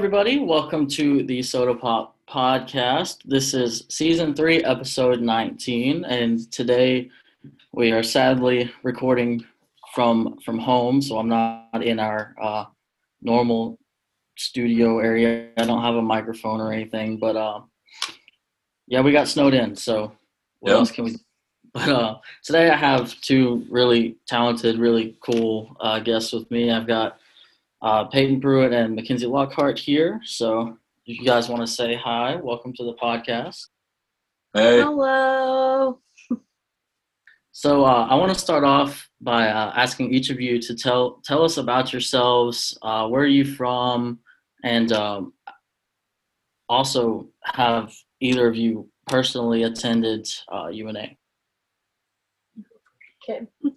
everybody. Welcome to the SOTA Pop podcast. This is season three, episode 19, and today we are sadly recording from from home, so I'm not in our uh, normal studio area. I don't have a microphone or anything, but uh, yeah, we got snowed in. So what Yep. else can we? Do? But uh, today I have two really talented, really cool uh, guests with me. I've got uh, Payton Pruitt and Mckenzie Lockhart here. So if you guys want to say hi, welcome to the podcast. Hey, Hello. So uh, I want to start off by uh, asking each of you to tell tell us about yourselves. Uh, where are you from, and um, also have either of you personally attended uh, UNA? Okay.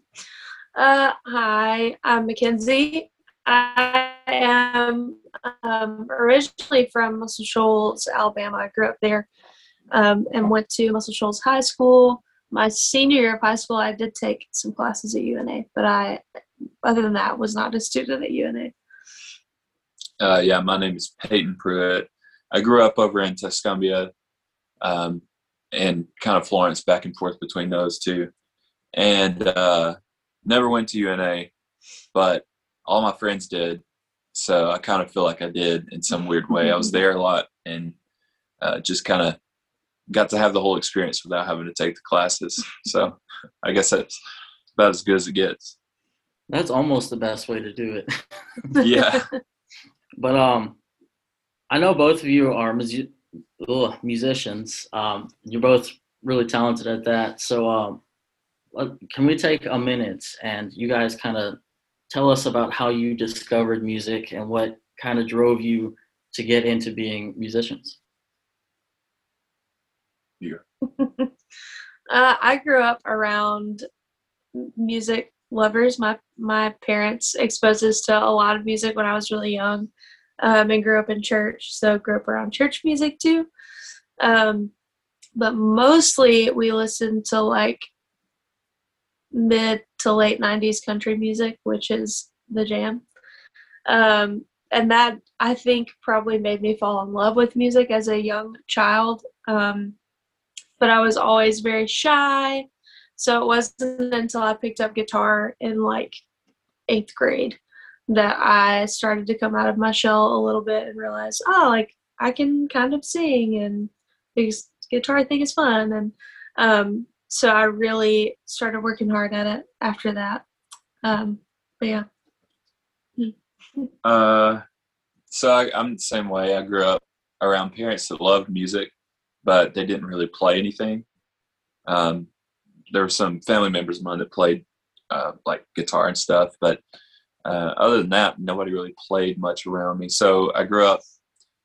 Uh, hi, I'm Mckenzie. I am um, originally from Muscle Shoals, Alabama. I grew up there um, and went to Muscle Shoals High School. My senior year of high school, I did take some classes at UNA, but I, other than that, was not a student at UNA. uh, yeah, my name is Payton Pruitt. I grew up over in Tuscumbia um, and kind of Florence, back and forth between those two. And uh, never went to UNA, but all my friends did. So I kind of feel like I did in some weird way. I was there a lot and uh, just kind of got to have the whole experience without having to take the classes. So I guess that's about as good as it gets. That's almost the best way to do it. Yeah. But um, I know both of you are musi- ugh, musicians. Um, you're both really talented at that. So um, can we take a minute and you guys kind of tell us about how you discovered music and what kind of drove you to get into being musicians? uh, I grew up around music lovers. My my parents exposed us to a lot of music when I was really young, um, and grew up in church. So grew up around church music too. Um, but mostly we listened to like mid to late '90s country music, which is the jam. Um, and that I think probably made me fall in love with music as a young child. Um, but I was always very shy. So it wasn't until I picked up guitar in like eighth grade that I started to come out of my shell a little bit and realize, oh, like I can kind of sing and because guitar thing is fun. And um, so I really started working hard at it after that. Um, but yeah. Uh, so I, I'm the same way. I grew up around parents that loved music, but they didn't really play anything. Um, there were some family members of mine that played uh, like guitar and stuff, but uh, other than that, nobody really played much around me. So I grew up.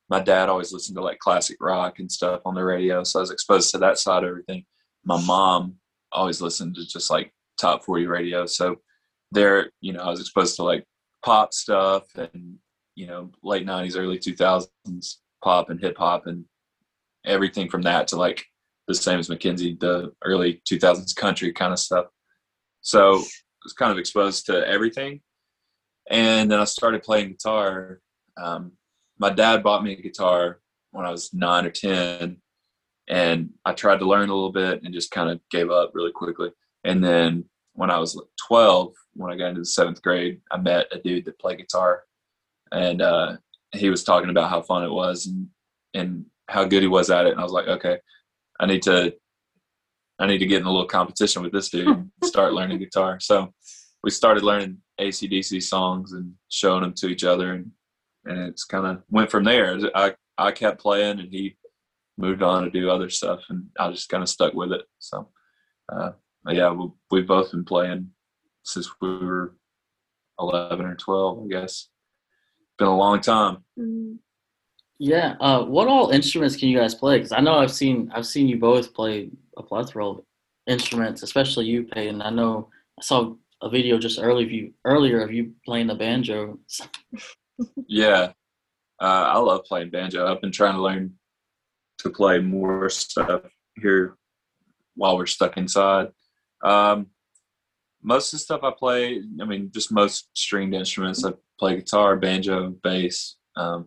My dad always listened to like classic rock and stuff on the radio, so I was exposed to that side of everything. My mom always listened to just like top 40 radio, so there, you know, I was exposed to like pop stuff and you know late 90s early 2000s pop and hip hop and everything from that to like the same as mckenzie the early 2000s country kind of stuff. So i was kind of exposed to everything. And then i started playing guitar. Um, my dad bought me a guitar when i was nine or ten and i tried to learn a little bit and just kind of gave up really quickly and then when I was like 12, when I got into the seventh grade, I met a dude that played guitar, and uh, he was talking about how fun it was and and how good he was at it. And I was like, okay, I need to I need to get in a little competition with this dude and start learning guitar. So we started learning ACDC songs and showing them to each other, and and it's kind of went from there. I I kept playing, and he moved on to do other stuff, and I just kind of stuck with it. So. Uh, yeah, we, we've both been playing since we were 11 or 12, I guess. Been a long time. Mm. Yeah. Uh, what all instruments can you guys play? Because I know I've seen I've seen you both play a plethora of instruments, especially you, Payton. I know I saw a video just early of you earlier of you playing the banjo. Yeah, uh, I love playing banjo. I've been trying to learn to play more stuff here while we're stuck inside. Um, most of the stuff I play, I mean, just most stringed instruments. I play guitar, banjo, bass. Um,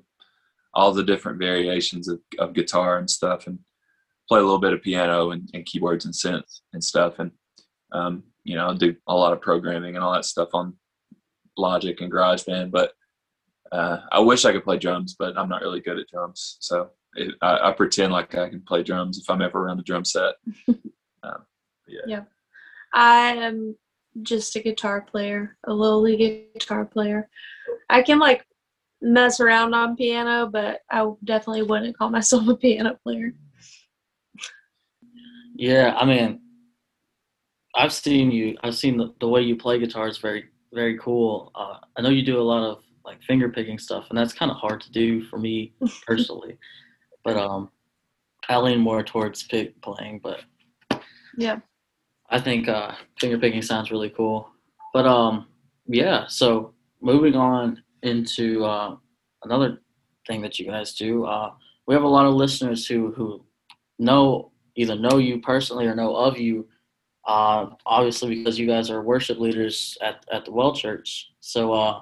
all the different variations of, of guitar and stuff, and play a little bit of piano and, and keyboards and synth and stuff, and um, you know, I do a lot of programming and all that stuff on Logic and GarageBand. But uh, I wish I could play drums, but I'm not really good at drums, so I, I, pretend like I can play drums if I'm ever around a drum set. um, yeah. yeah, I am just a guitar player, a lowly guitar player. I can like mess around on piano, but I definitely wouldn't call myself a piano player. Yeah, I mean, I've seen you. I've seen the, the way you play guitar is very, very cool. Uh, I know you do a lot of like finger picking stuff, and that's kind of hard to do for me personally. But um, I lean more towards pick playing. But yeah, I think uh, finger picking sounds really cool. But um, yeah. So moving on into uh, another thing that you guys do. Uh, we have a lot of listeners who who know either know you personally or know of you. Uh, obviously, because you guys are worship leaders at, at the Well Church. So, uh,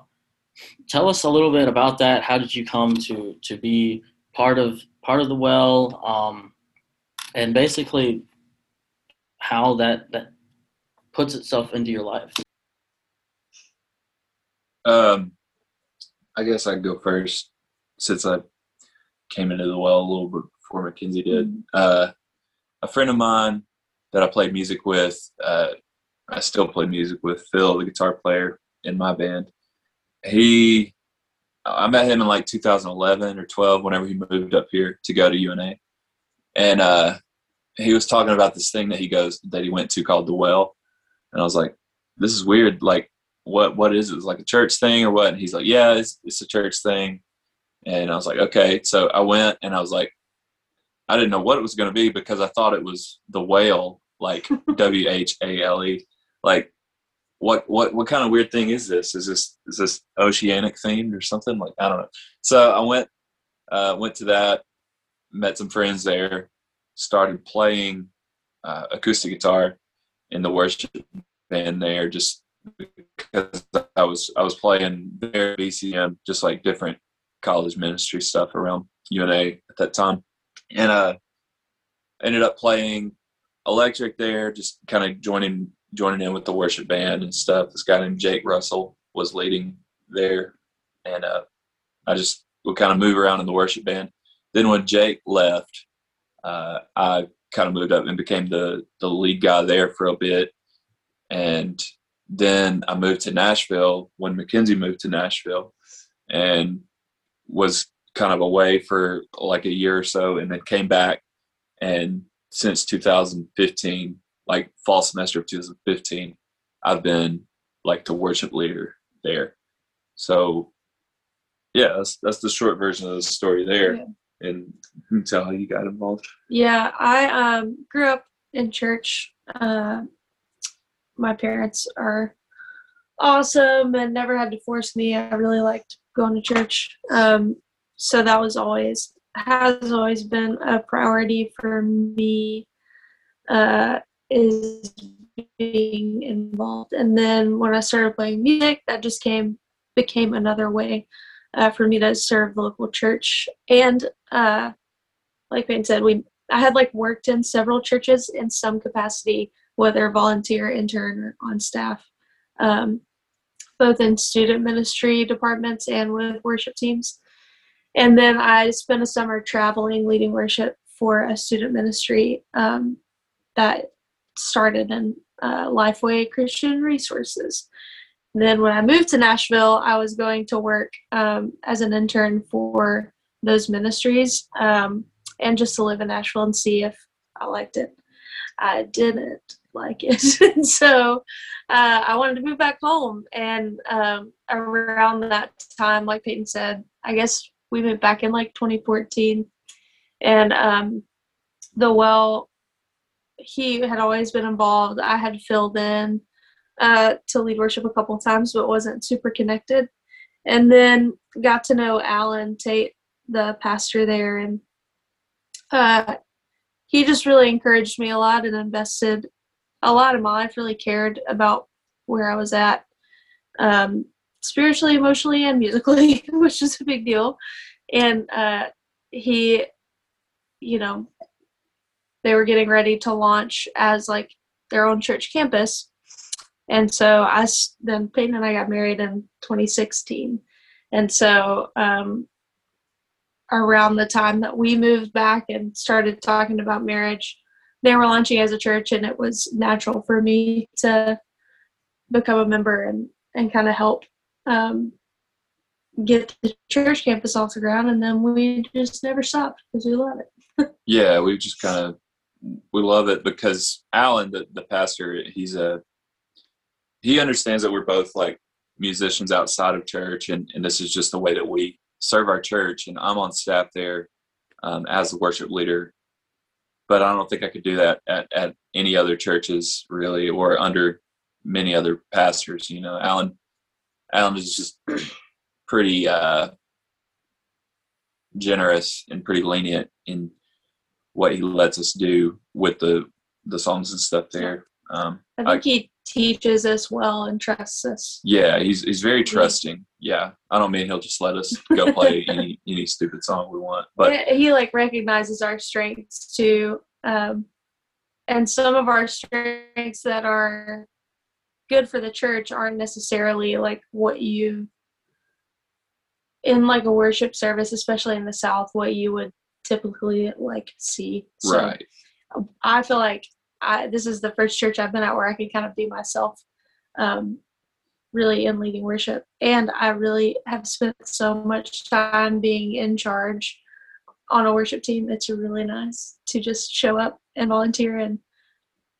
tell us a little bit about that. How did you come to to be part of part of the Well, um, and basically how that that puts itself into your life? Um, I guess I would go first since I came into the well a little bit before Mckenzie did. Mm-hmm. Uh, a friend of mine that I played music with, uh, I still play music with Phil, the guitar player in my band. He, I met him in like 2011 or 12, whenever he moved up here to go to UNA, and uh, he was talking about this thing that he goes that he went to called the Well, and I was like, this is weird. Like, what what is it? It's like a church thing or what? And he's like, yeah, it's it's a church thing. And I was like, okay. So I went and I was like, I didn't know what it was going to be because I thought it was the whale, like W H A L E. Like, what what what kind of weird thing is this? Is this is this oceanic themed or something? Like I don't know. So I went uh, went to that, met some friends there, started playing uh, acoustic guitar in the worship band there, just because I was I was playing there at BCM, just like different college ministry stuff around UNA at that time and uh, ended up playing electric there, just kind of joining joining in with the worship band and stuff. This guy named Jake Russell was leading there, and uh, I just would kind of move around in the worship band. Then when Jake left, uh, I kind of moved up and became the the lead guy there for a bit, and then I moved to Nashville when Mckenzie moved to Nashville, and was kind of away for like a year or so and then came back and since 2015 like fall semester of 2015 i've been like the worship leader there. So yeah that's that's the short version of the story there. Yeah. and tell how you got involved? Yeah i um grew up in church. Uh, my parents are awesome and never had to force me. I really liked going to church. Um, so that was always has always been a priority for me. Uh, is being involved. And then when i started playing music that just came became another way uh, for me to serve the local church. And uh, like Payton said we i had like worked in several churches in some capacity whether volunteer intern or on staff um, both in student ministry departments and with worship teams. And then I spent a summer traveling, leading worship for a student ministry um, that started in uh, Lifeway Christian Resources. And then when I moved to Nashville, I was going to work um, as an intern for those ministries um, and just to live in Nashville and see if I liked it. I didn't like it. so uh, I wanted to move back home. And um, around that time, like Payton said, I guess we moved back in like 2014 and um, the well he had always been involved i had filled in uh, to lead worship a couple times but wasn't super connected and then got to know alan tate the pastor there and uh, he just really encouraged me a lot and invested a lot of my life really cared about where i was at um, spiritually, emotionally, and musically, which is a big deal. and uh, he, you know, they were getting ready to launch as like their own church campus, and so I then Payton and I got married in 2016, and so um, around the time that we moved back and started talking about marriage, they were launching as a church, and it was natural for me to become a member and and kind of help um, get the church campus off the ground, and then we just never stopped because we love it. yeah, we just kind of we love it because Alan, the, the pastor, he's a he understands that we're both like musicians outside of church, and and this is just the way that we serve our church. And I'm on staff there um, as the worship leader, but I don't think I could do that at at any other churches really, or under many other pastors. You know, Alan Alan is just pretty uh, generous and pretty lenient in what he lets us do with the the songs and stuff there. Um, I think I, he teaches us well and trusts us. Yeah, he's he's very trusting. Yeah, I don't mean he'll just let us go play any any stupid song we want, but he like recognizes our strengths too, um, and some of our strengths that are good for the church aren't necessarily like what you in like a worship service, especially in the South, what you would typically like see. So right. I feel like I this is the first church I've been at where I can kind of be myself, um, really in leading worship, and I really have spent so much time being in charge on a worship team. It's really nice to just show up and volunteer and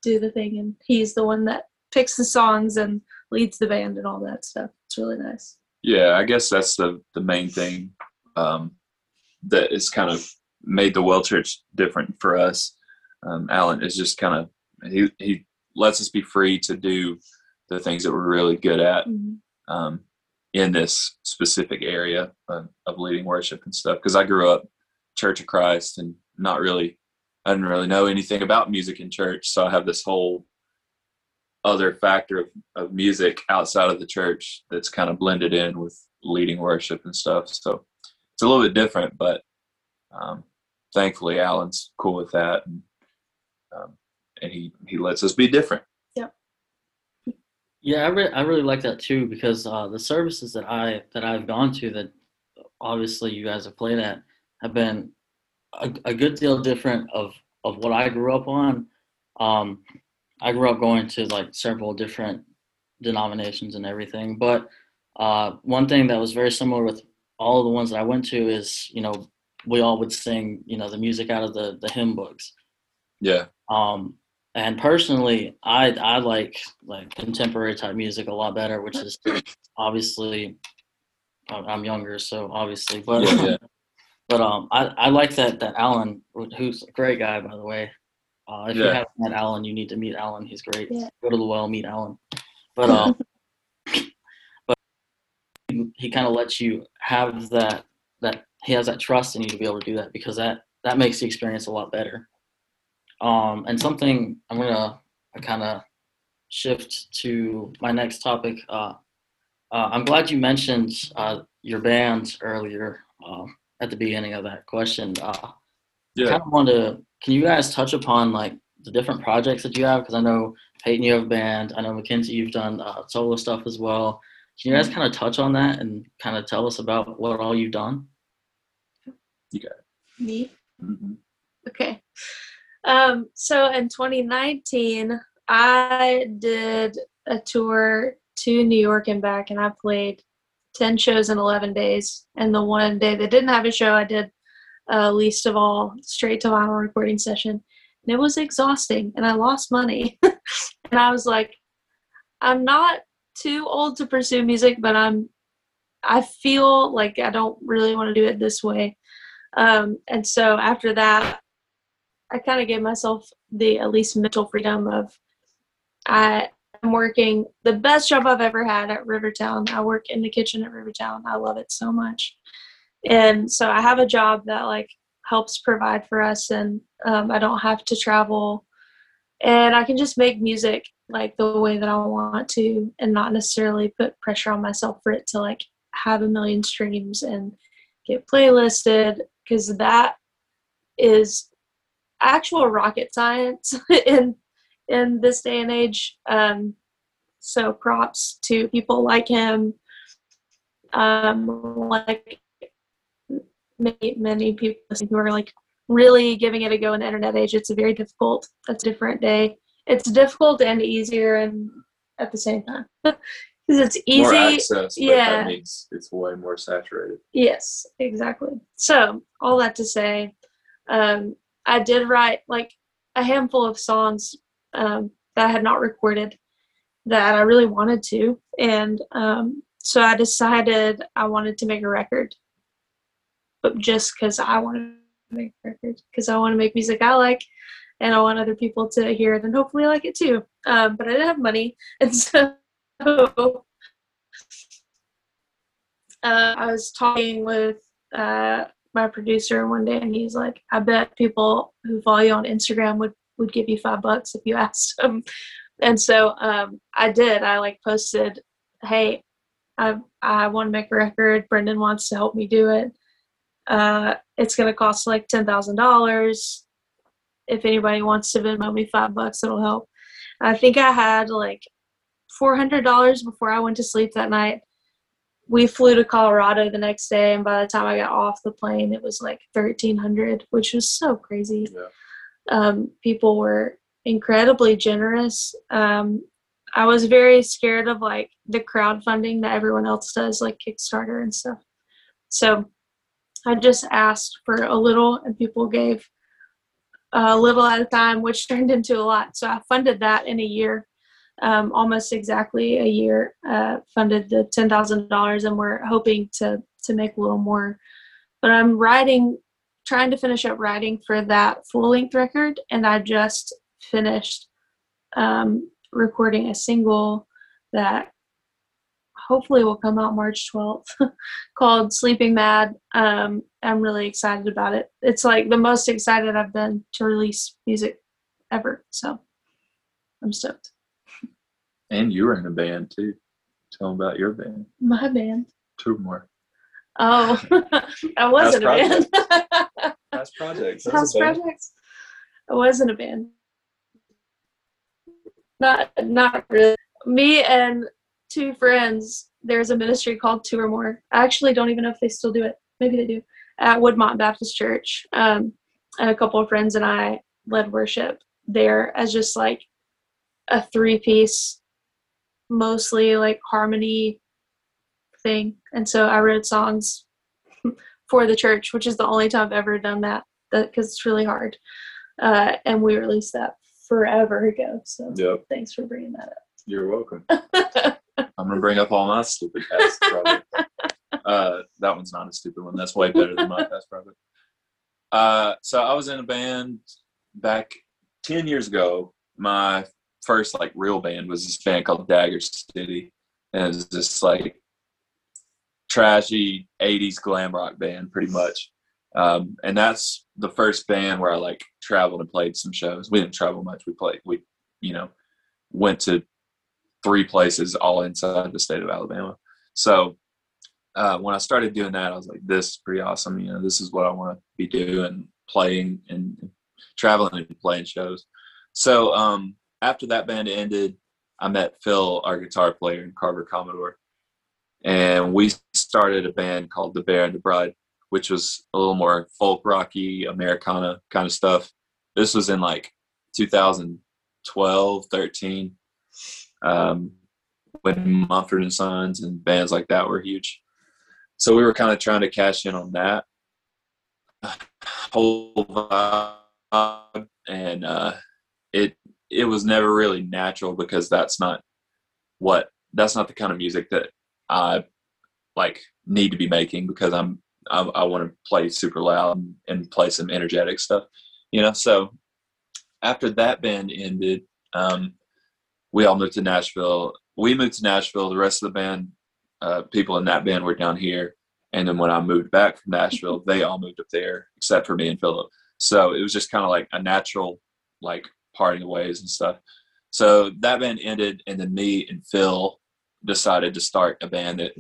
do the thing, and he's the one that picks the songs and leads the band and all that stuff. It's really nice. Yeah, I guess that's the the main thing um, that is kind of made the Well Church different for us. Um, Alan is just kind of he he lets us be free to do the things that we're really good at mm-hmm. um, in this specific area of, of leading worship and stuff. Because I grew up Church of Christ and not really I didn't really know anything about music in church, so I have this whole other factor of, of music outside of the church that's kind of blended in with leading worship and stuff. So it's a little bit different, but um, thankfully Alan's cool with that, and um, and he he lets us be different. Yep. Yeah, I really I really like that too because uh, the services that I that I've gone to that obviously you guys have played at have been a, a good deal different of of what I grew up on. Um, I grew up going to like several different denominations and everything, but uh, one thing that was very similar with all of the ones that I went to is, you know, we all would sing, you know, the music out of the the hymn books. Yeah. Um, and personally, I I like like contemporary type music a lot better, which is obviously I'm younger, so obviously, but yeah, yeah. but um, I I like that that Alan, who's a great guy by the way, uh, if yeah. you haven't met Alan, you need to meet Alan. He's great. Yeah. Go to the well, meet Alan. But um, but he, he kind of lets you have that that he has that trust in you to be able to do that because that that makes the experience a lot better. Um, and something I'm gonna kind of shift to my next topic. Uh, uh, I'm glad you mentioned uh, your band earlier um, at the beginning of that question. Uh, yeah. I kind of want to can you guys touch upon like the different projects that you have? Because I know Payton, you have a band. I know Mckenzie, you've done uh, solo stuff as well. Can you guys mm-hmm. kind of touch on that and kind of tell us about what all you've done? You got it. Me. Mm-hmm. Okay. Um, so in 2019, I did a tour to New York and back, and I played 10 shows in 11 days. And the one day that didn't have a show, I did uh, Leesta Vall straight to vinyl recording session and it was exhausting and i lost money and i was like i'm not too old to pursue music but i'm i feel like i don't really want to do it this way um, and so after that i kind of gave myself the at least mental freedom of i am working the best job i've ever had at rivertown. I work in the kitchen at rivertown. I love it so much. And so i have a job that like helps provide for us and um, i don't have to travel. And i can just make music like the way that i want to and not necessarily put pressure on myself for it to like have a million streams and get playlisted because that is actual rocket science in in this day and age. Um, so props to people like him, um, like many many people who are like really giving it a go in the internet age. It's a very difficult. It's a different day. It's difficult and easier, and at the same time, because it's easy. More access, but yeah. that means it's way more saturated. Yes, exactly. So, all that to say, um, I did write like a handful of songs um, that I had not recorded that I really wanted to. And um, so I decided I wanted to make a record, but just because I wanted to make a record, because I want to make music I like. And I want other people to hear it and hopefully like it too. Um, but I didn't have money. And so uh, I was talking with uh, my producer one day, and he's like, "I bet people who follow you on Instagram would would give you five bucks if you asked them." And so um, I did. I like posted, "Hey, I I want to make a record. Brendan wants to help me do it. Uh, it's gonna cost like ten thousand dollars. If anybody wants to Venmo me five bucks, it'll help." I think I had like four hundred dollars before I went to sleep that night we flew to Colorado the next day, and by the time I got off the plane, it was like thirteen hundred, which was so crazy. Yeah. Um, people were incredibly generous. Um, I was very scared of like the crowdfunding that everyone else does, like Kickstarter and stuff. So I just asked for a little, and people gave a little at a time, which turned into a lot. So I funded that in a year um, almost exactly a year, uh, funded the ten thousand dollars, and we're hoping to to make a little more. But I'm writing, trying to finish up writing for that full length record, and I just finished um, recording a single that hopefully will come out March 12th called Sleeping Mad. Um, I'm really excited about it. It's like the most excited I've been to release music ever. So I'm stoked. And you were in a band too. Tell them about your band. My band. Two more. Oh, I was in a band. House projects. House projects. I was in a band. Not, not really. Me and two friends. There's a ministry called Two or More. I actually don't even know if they still do it. Maybe they do. At Woodmont Baptist Church, um, and a couple of friends and I led worship there as just like a three-piece, mostly like harmony thing. And so I wrote songs for the church, which is the only time I've ever done that because it's really hard. Uh, and we released that forever ago. So Yep. thanks for bringing that up. You're welcome. I'm gonna bring up all my stupid past projects. Uh, that one's not a stupid one. That's way better than my past project. Uh, so I was in a band back ten years ago. My first like real band was this band called Dagger City, and it was just like trashy '80s glam rock band, pretty much. Um, and that's the first band where I like traveled and played some shows. We didn't travel much. We played. We, you know, went to three places all inside the state of Alabama. So uh, when I started doing that, I was like, "This is pretty awesome. You know, this is what I want to be doing, playing and traveling and playing shows." So um, after that band ended, I met Phil, our guitar player in Carver Commodore, and we started a band called The Bear and the Bride, which was a little more folk rocky, Americana kind of stuff. This was in like 2012, 13 um, when Mumford and Sons and bands like that were huge. So we were kind of trying to cash in on that whole vibe, and uh, it it was never really natural because that's not what that's not the kind of music that I like need to be making because I'm I, I want to play super loud and, and play some energetic stuff, you know. So after that band ended, um, we all moved to Nashville. We moved to Nashville. The rest of the band, uh, people in that band were down here. And then when I moved back from Nashville, they all moved up there, except for me and Philip. So it was just kind of like a natural, like parting ways and stuff. So that band ended, and then me and Phil decided to start a band that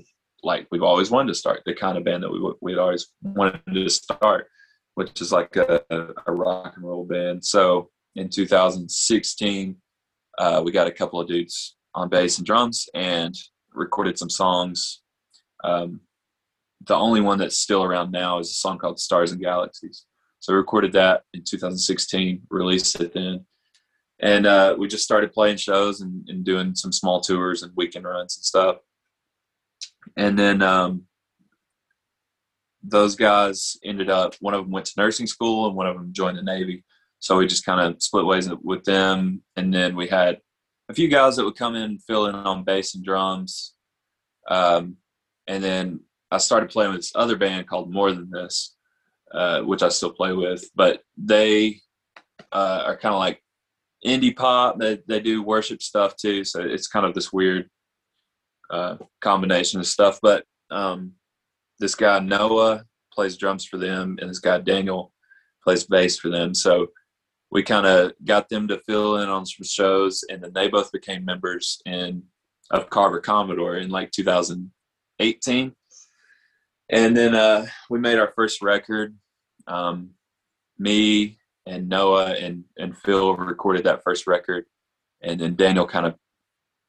like we've always wanted to start, the kind of band that we we'd always wanted to start, which is like a, a rock and roll band. So in 2016, uh, we got a couple of dudes on bass and drums and recorded some songs. Um, the only one that's still around now is a song called Stars and Galaxies. So we recorded that in 2016, released it then. And uh, we just started playing shows and, and, doing some small tours and weekend runs and stuff. And then um, those guys ended up, one of them went to nursing school and one of them joined the Navy. So we just kind of split ways with them. And then we had a few guys that would come in and fill in on bass and drums. Um, and then I started playing with this other band called More Than This, uh, which I still play with. But they uh, are kind of like indie pop. They they do worship stuff too, so it's kind of this weird uh, combination of stuff. But um, this guy Noah plays drums for them, and this guy Daniel plays bass for them. So we kind of got them to fill in on some shows, and then they both became members in of Carver Commodore in like 2018. And then uh, we made our first record. Um, me and Noah and and Phil recorded that first record, and then Daniel kind of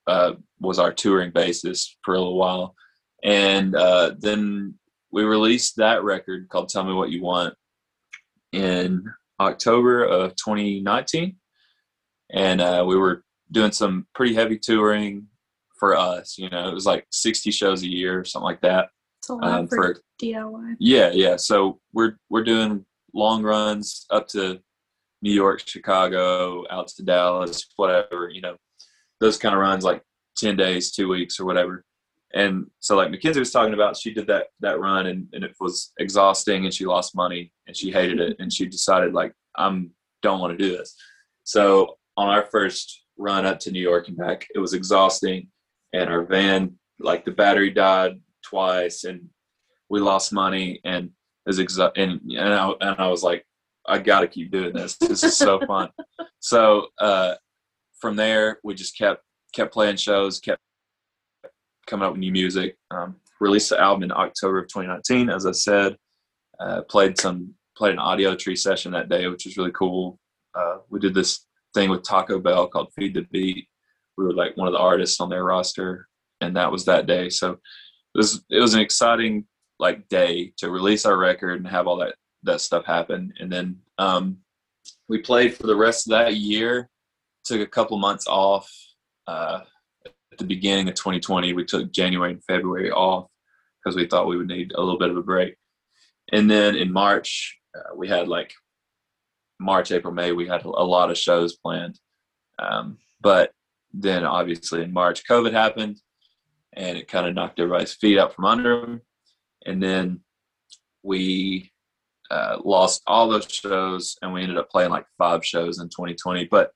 uh, was our touring bassist for a little while, and uh, then we released that record called "Tell Me What You Want" in October of 2019, and uh, we were doing some pretty heavy touring for us. You know, it was like 60 shows a year, or something like that. It's a lot um, for, for DIY. Yeah, yeah. So we're we're doing long runs up to New York, Chicago, out to Dallas, whatever. You know, those kind of runs like 10 days, two weeks, or whatever. And so, like Mckenzie was talking about, she did that that run, and, and it was exhausting, and she lost money, and she hated it, and she decided like I'm don't want to do this. So on our first run up to New York and back, it was exhausting, and our van like the battery died twice, and we lost money, and it was exa- and and I, and I was like, I got to keep doing this. This is so fun. so uh, from there, we just kept kept playing shows, kept coming up with new music. Um, released the album in October of 2019, as I said. Uh, played some played an Audiotree session that day, which was really cool. Uh, we did this thing with Taco Bell called Feed the Beat. We were like one of the artists on their roster, and that was that day. So it was it was an exciting like day to release our record and have all that that stuff happened. And then um, we played for the rest of that year. Took a couple months off. Uh, at the beginning of 2020, we took January and February off because we thought we would need a little bit of a break. And then in March, uh, we had like March, April, May, we had a lot of shows planned. Um, but then obviously in March, COVID happened and it kind of knocked everybody's feet out from under them. And then we uh, lost all those shows and we ended up playing like five shows in 2020. But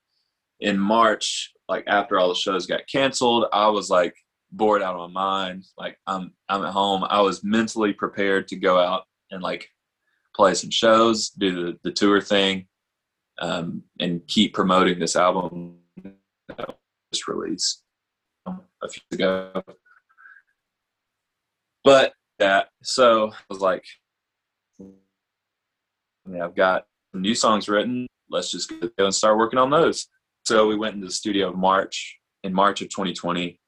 in March, like after all the shows got canceled, I was like bored out of my mind. Like I'm I'm at home. I was mentally prepared to go out and like play some shows, do the, the tour thing, um, and keep promoting this album that was released a few ago. But that so I was like, I mean, I've got new songs written. Let's just go and start working on those. So we went into the studio in March, in March of 2020,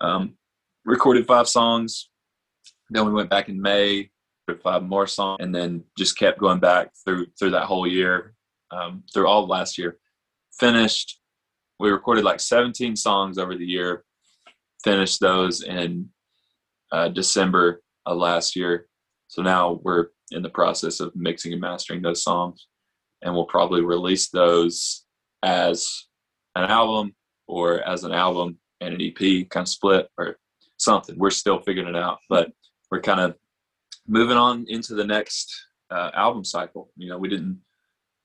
um, recorded five songs. Then we went back in May, five more songs, and then just kept going back through through that whole year, um, through all last year. Finished. We recorded like 17 songs over the year. Finished those in uh, December of last year. So now we're in the process of mixing and mastering those songs, and we'll probably release those as an album or as an album and an EP kind of split or something. We're still figuring it out, but we're kind of moving on into the next uh, album cycle. You know, we didn't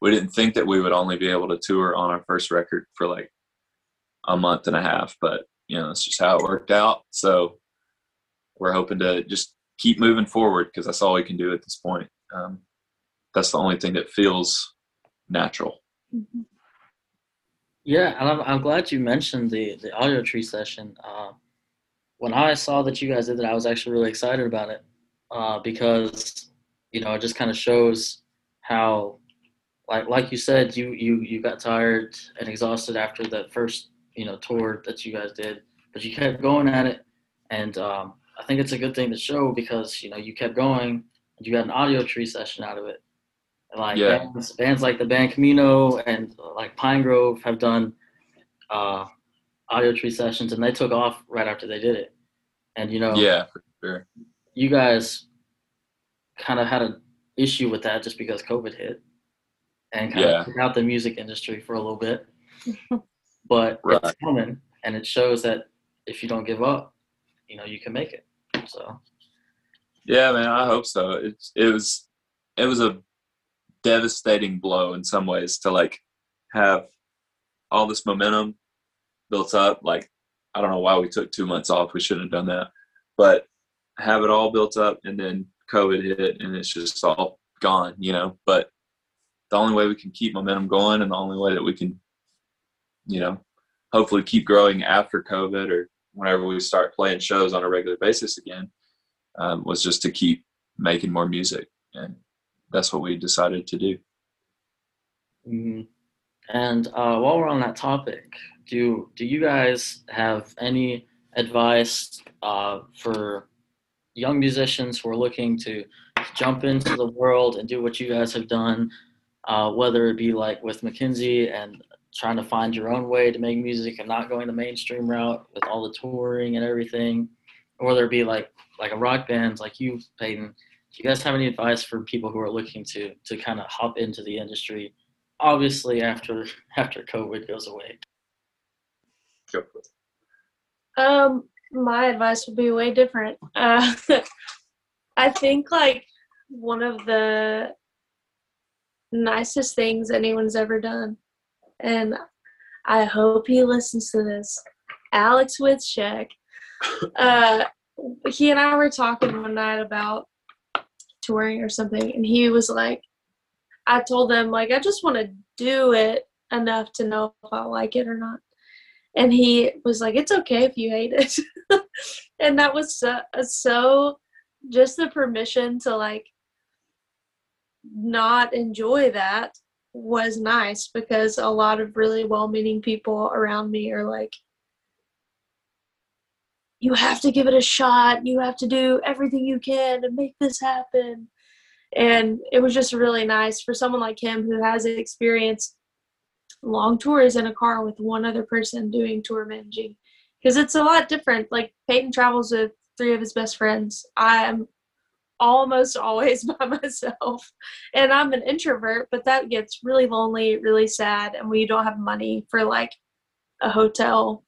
we didn't think that we would only be able to tour on our first record for like a month and a half, but you know, that's just how it worked out. So we're hoping to just keep moving forward because that's all we can do at this point. Um, that's the only thing that feels natural. Mm-hmm. Yeah, and I'm, I'm glad you mentioned the the Audiotree session. Uh, when I saw that you guys did it, I was actually really excited about it uh, because you know it just kind of shows how, like like you said, you you you got tired and exhausted after that first you know tour that you guys did, but you kept going at it, and um, I think it's a good thing to show because you know you kept going and you got an Audiotree session out of it. And like Yeah. bands, bands like the band Camino and like Pinegrove have done uh, Audiotree sessions, and they took off right after they did it. And you know, Yeah, for sure. you guys kind of had an issue with that just because COVID hit and kind Yeah. of took out the music industry for a little bit. but Right. it's coming, and it shows that if you don't give up, you know you can make it. So Yeah, man, I hope so. It's it was it was a devastating blow in some ways to like have all this momentum built up. Like I don't know why we took two months off. We shouldn't have done that. But have it all built up and then COVID hit and it's just all gone, you know. But the only way we can keep momentum going and the only way that we can, you know, hopefully keep growing after COVID or whenever we start playing shows on a regular basis again um, was just to keep making more music, and that's what we decided to do. Mhm. And uh, while we're on that topic, do do you guys have any advice uh, for young musicians who are looking to jump into the world and do what you guys have done, uh, whether it be like with Mckenzie and trying to find your own way to make music and not going the mainstream route with all the touring and everything, or whether it be like like a rock band like you, Payton. Do you guys have any advice for people who are looking to to kind of hop into the industry obviously after after COVID goes away. Go for it. Um, my advice would be way different. Uh, I think like one of the nicest things anyone's ever done, and I hope he listens to this. Alex Witschek. Uh, he and I were talking one night about touring or something, and he was like, I told him like I just want to do it enough to know if I like it or not and he was like it's okay if you hate it and that was so, so just the permission to like not enjoy that was nice because a lot of really well-meaning people around me are like you have to give it a shot you have to do everything you can to make this happen and it was just really nice for someone like him who has experienced long tours in a car with one other person doing tour managing because it's a lot different. Like Payton travels with three of his best friends. I'm almost always by myself, and I'm an introvert, but that gets really lonely, really sad. And when you don't have money for like a hotel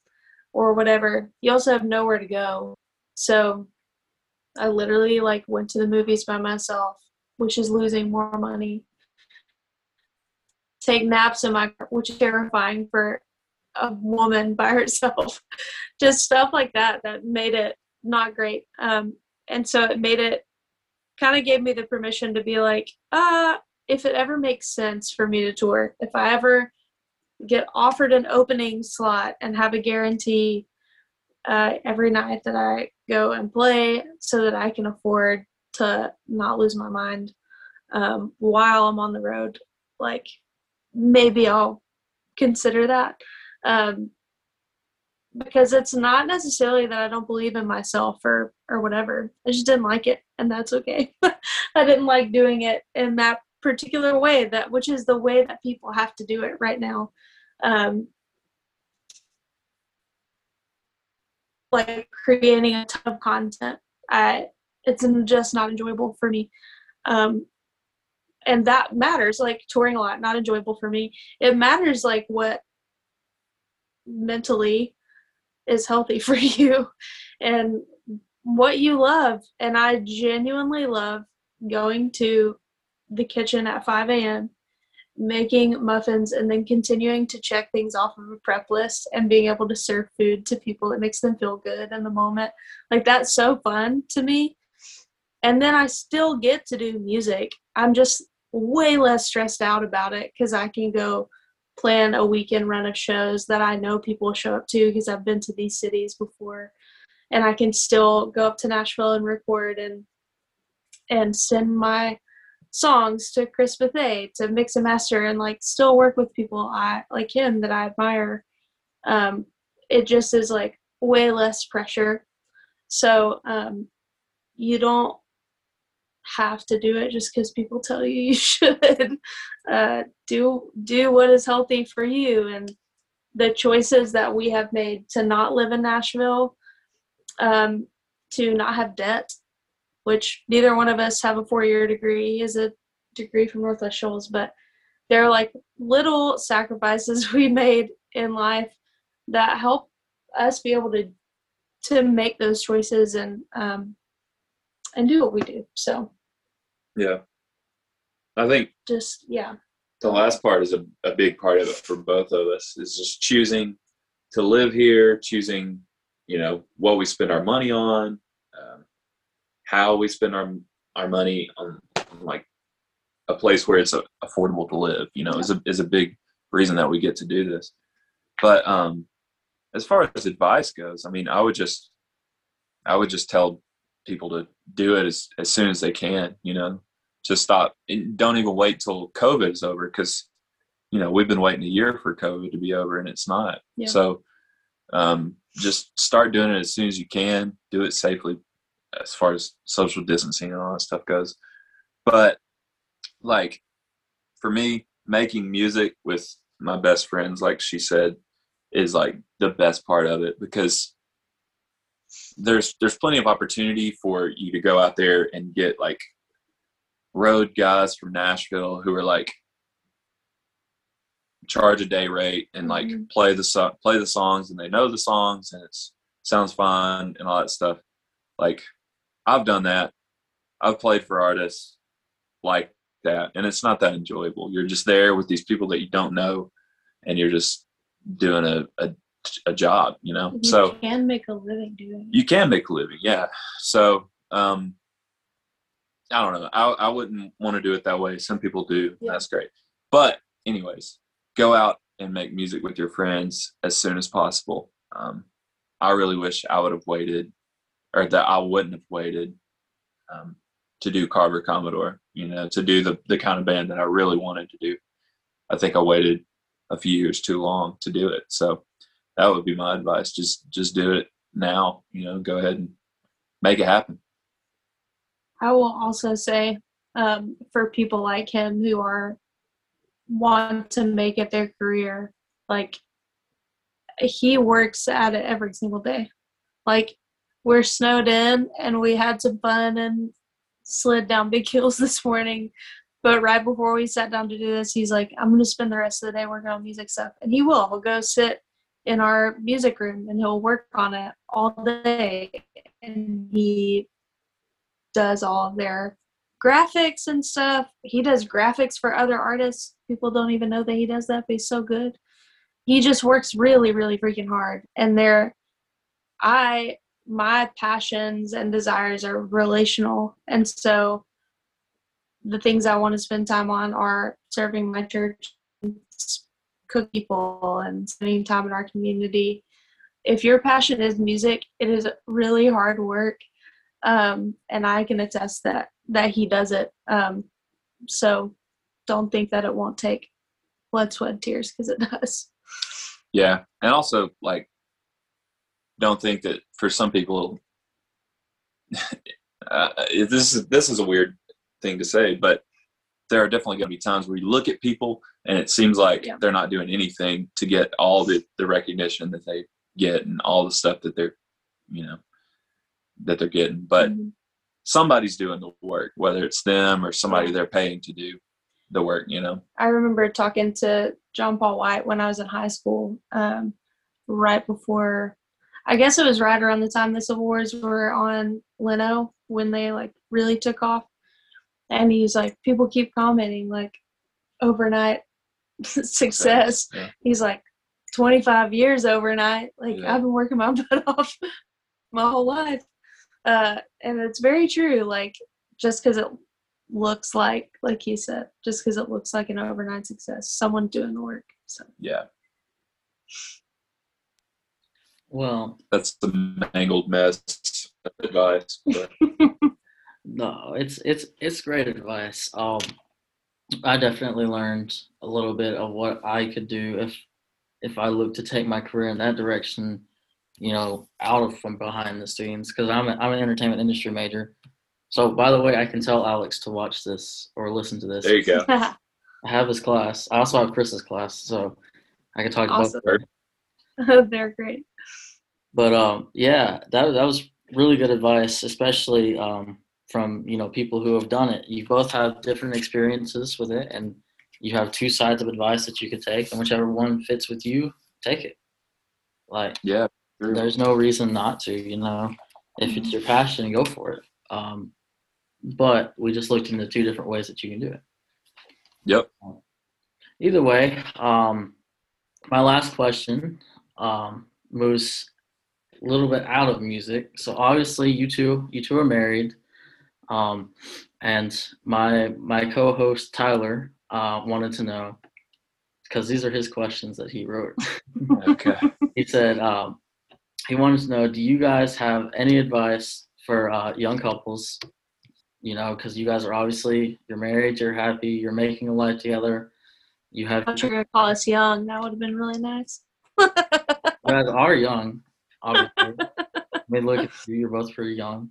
or whatever, you also have nowhere to go. So I literally like went to the movies by myself, which is losing more money take naps in my which is terrifying for a woman by herself. Just stuff like that that made it not great. Um, and so it made it kind of gave me the permission to be like, uh, if it ever makes sense for me to tour, if I ever get offered an opening slot and have a guarantee uh, every night that I go and play so that I can afford to not lose my mind um, while I'm on the road, like maybe I'll consider that. Um, because it's not necessarily that I don't believe in myself or or whatever. I just didn't like it, and that's okay. I didn't like doing it in that particular way that which is the way that people have to do it right now. Um, like creating a ton of content. I it's just not enjoyable for me. Um, and that matters like touring a lot not enjoyable for me it matters like what mentally is healthy for you and what you love. And i genuinely love going to the kitchen at 5 a.m making muffins and then continuing to check things off of a prep list and being able to serve food to people that makes them feel good in the moment. Like that's so fun to me. And then i still get to do music. I'm just way less stressed out about it because I can go plan a weekend run of shows that I know people show up to because I've been to these cities before. And I can still go up to Nashville and record and and send my songs to Chris Bethay to mix and master and like still work with people I like him that I admire. Um, it just is like way less pressure. So um, you don't have to do it just because people tell you you should. Uh, do do what is healthy for you and the choices that we have made to not live in Nashville, um, to not have debt, which neither one of us have a four year degree. He has a degree from Northwest Shoals, but there are like little sacrifices we made in life that help us be able to to make those choices and um, and do what we do. So Yeah. I think just yeah, the last part is a, a big part of it for both of us is just choosing to live here choosing you know what we spend our money on um, how we spend our our money on, on like a place where it's affordable to live you know is a is a big reason that we get to do this but um as far as advice goes i mean i would just i would just tell people to do it as, as soon as they can you know to stop and don't even wait till COVID is over because you know we've been waiting a year for COVID to be over and it's not. Yeah. So um, just start doing it as soon as you can. Do it safely as far as social distancing and all that stuff goes. But like for me, making music with my best friends, like she said, is like the best part of it because there's there's plenty of opportunity for you to go out there and get like road guys from Nashville who are like charge a day rate and like Mhm. play the play the songs and they know the songs and it's sounds fun and all that stuff. Like I've done that. I've played for artists like that and it's not that enjoyable. You're just there with these people that you don't know and you're just doing a a, a job, you know. So you so can make a living doing it. you can make a living yeah so um i don't know i, I wouldn't want to do it that way some people do Yeah. that's great but anyways go out and make music with your friends as soon as possible. Um i really wish i would have waited or that i wouldn't have waited um to do Carver Commodore you know to do the the kind of band that i really wanted to do. I think i waited a few years too long to do it. So that would be my advice. Just just do it now you know go ahead and make it happen. I will also say um, for people like him who are want to make it their career, like he works at it every single day. Like we're snowed in and we had some fun and slid down big hills this morning. But right before we sat down to do this, he's like, I'm gonna spend the rest of the day working on music stuff. And he will. He'll go sit in our music room and he'll work on it all day. And he does all of their graphics and stuff. He does graphics for other artists. People don't even know that he does that, but he's so good. He just works really, really freaking hard. And they're, I, my passions and desires are relational. And so the things I want to spend time on are serving my church, cook people, and spending time in our community. If your passion is music, it is really hard work um, and I can attest that that he does it. Um, so don't think that it won't take blood, sweat, and tears because it does. yeah and also like don't think that for some people uh, this is this is a weird thing to say but there are definitely going to be times where you look at people and it seems like Yeah. they're not doing anything to get all the, the recognition that they get and all the stuff that they're you know that they're getting but Mhm. somebody's doing the work whether it's them or somebody they're paying to do the work you know I remember talking to John Paul White when I was in high school, um, right before, I guess it was right around the time the Civil Wars were on Leno when they like really took off. And he's like, people keep commenting like overnight success. Yeah. He's like, 25 years overnight. Like Yeah. I've been working my butt off my whole life. Uh, and it's very true. Like just because it looks like, like he said, just because it looks like an overnight success, someone doing the work. So yeah Well, That's the mangled mess advice. But no, it's it's it's great advice. Um, I definitely learned a little bit of what I could do if if I look to take my career in that direction. You know, out of from behind the scenes because I'm a, I'm an entertainment industry major. So, by the way, I can tell Alex to watch this or listen to this. there you go. I have his class. I also have Chris's class, so I can talk to Awesome. both. of. They're great. But um, yeah, that that was really good advice, especially um, from you know people who have done it. You both have different experiences with it, and you have two sides of advice that you could take, and whichever one fits with you, take it. Like Yeah. There's no reason not to, you know. If it's your passion, go for it. Um, but we just looked into two different ways that you can do it. Yep. Either way, um, my last question um, moves a little bit out of music. So obviously, you two, you two are married, um, and my my co-host Tyler uh, wanted to know because these are his questions that he wrote. Okay. he said um, he wanted to know: Do you guys have any advice for uh, young couples? You know, because you guys are obviously you're married, you're happy, you're making a life together. You have I thought you were gonna call us young. That would have been really nice. you guys are young, obviously. I mean, look at you, you're both pretty young.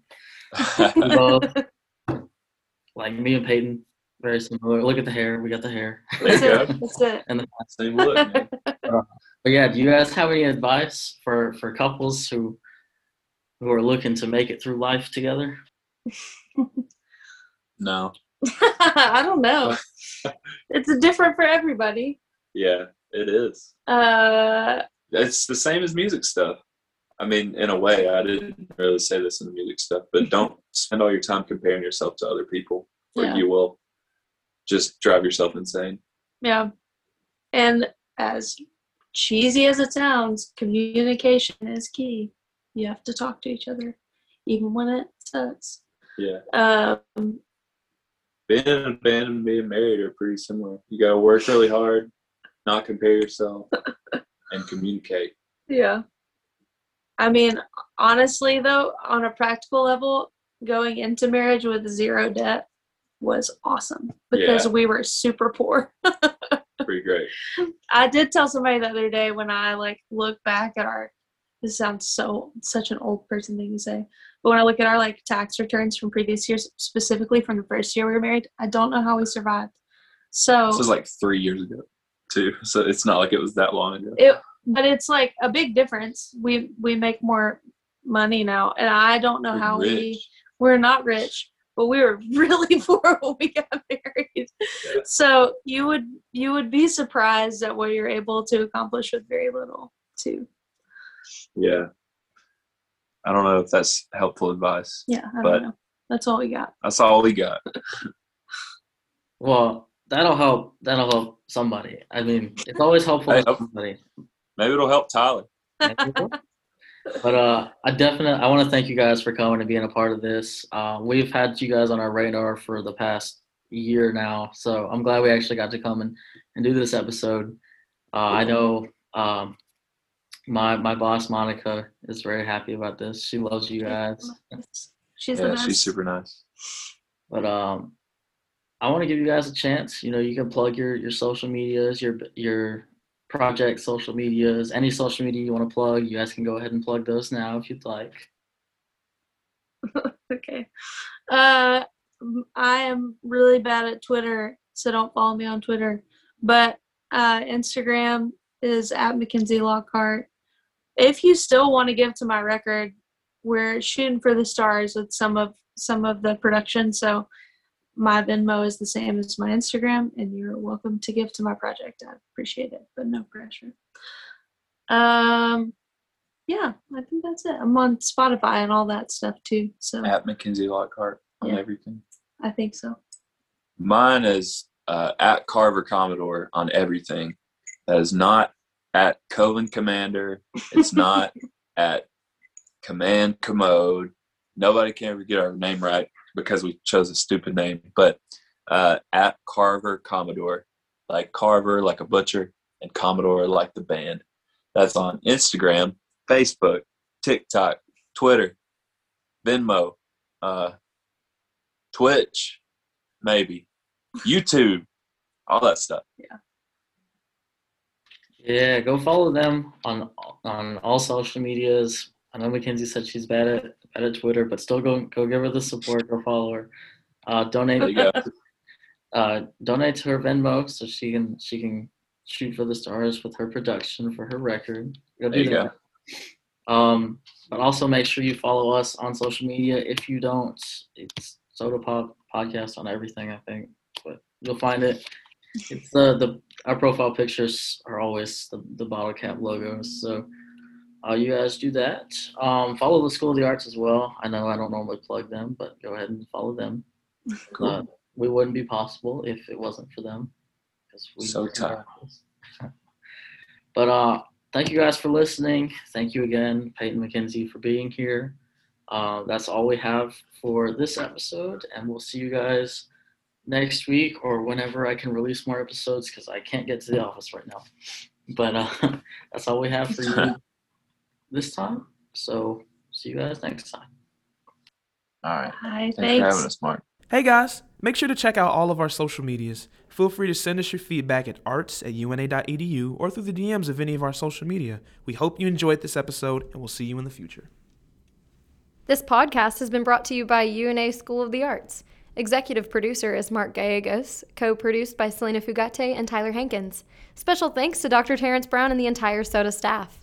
Both, like me and Payton, very similar. Look at the hair. We got the hair. There you go. That's it. and the, Same look. man. but yeah, do you guys have any advice for for couples who who are looking to make it through life together? No. I don't know. It's different for everybody. Yeah, it is. Uh, It's the same as music stuff. I mean, in a way, I didn't really say this in the music stuff, but don't spend all your time comparing yourself to other people, or Yeah. you will just drive yourself insane. yeah. And as cheesy as it sounds, communication is key. You have to talk to each other, even when it sucks. Yeah. Um, Being in a band and being married are pretty similar. You got to work really hard, not compare yourself, and communicate. Yeah. I mean, honestly, though, on a practical level, going into marriage with zero debt was awesome because Yeah. we were super poor. Pretty great. I did tell somebody the other day when I like look back at our this sounds so such an old person thing to say. But when I look at our like tax returns from previous years, specifically from the first year we were married, I don't know how we survived. So This was like three years ago, too. So it's not like it was that long ago. it but it's like a big difference. We we make more money now and I don't know We're how we we're not rich, but we were really poor when we got married. Yeah. So you would you would be surprised at what you're able to accomplish with very little too. Yeah. I don't know if that's helpful advice. Yeah, I don't But- know. That's all we got. That's all we got. Well, that'll help. That'll help somebody. I mean, it's always helpful Hey, to somebody. Maybe it'll help Tyler. But uh, I definitely I want to thank you guys for coming and being a part of this. Uh, we've had you guys on our radar for the past year now, so I'm glad we actually got to come and, and do this episode. Uh, I know um, my my boss Monica is very happy about this. She loves you guys. She's Yeah, she's super nice. But um, I want to give you guys a chance. You know, you can plug your your social medias, your your project social medias, any social media you want to plug. You guys can go ahead and plug those now if you'd like. okay. Uh, I am really bad at Twitter, so don't follow me on Twitter. But uh, Instagram is at Mckenzie Lockhart. If you still want to give to my record, we're shooting for the stars with some of some of the production. So my Venmo is the same as my Instagram, and you're welcome to give to my project. I appreciate it, but no pressure. Um, yeah, I think that's it. I'm on Spotify and all that stuff too. So At Mckenzie Lockhart on Yeah. everything. I think so. Mine is uh, at Carver Commodore on everything. That is not at Coven Commander. It's not at Command Commode. Nobody can ever get our name right because we chose a stupid name. But uh, at Carver Commodore, like Carver, like a butcher, and Commodore, like the band. That's on Instagram, Facebook, TikTok, Twitter, Venmo, uh, Twitch, maybe YouTube, all that stuff. Yeah, Yeah, go follow them on on all social medias. I know Mckenzie said she's bad at bad at Twitter, but still go go give her the support. Go follow her. Uh, donate There go. uh, donate to her Venmo so she can she can shoot for the stars with her production for her record. Go There do you that. Um, but also make sure you follow us on social media. If you don't, it's SOTA Pop Podcast on everything, I think. But you'll find it. It's the the our profile pictures are always the, the bottle cap logos. So uh, you guys do that. Um, follow the School of the Arts as well. I know I don't normally plug them, but go ahead and follow them. Cool. Uh, we wouldn't be possible if it wasn't for them. 'cause we So tough. but uh, thank you guys for listening. Thank you again, Payton Mckenzie, for being here. Uh, that's all we have for this episode, and we'll see you guys next week or whenever I can release more episodes because I can't get to the office right now. But uh, that's all we have for you this time. So see you guys next time. All right. Hi, Thanks, for having us, Mark. Hey guys, make sure to check out all of our social medias. Feel free to send us your feedback at arts at una.edu or through the DMs of any of our social media. We hope you enjoyed this episode and we'll see you in the future. This podcast has been brought to you by UNA School of the Arts. Executive producer is Mark Gallegos, co produced by Selena Fugate and Tyler Hankins. Special thanks to Dr. Terrence Brown and the entire SOTA staff.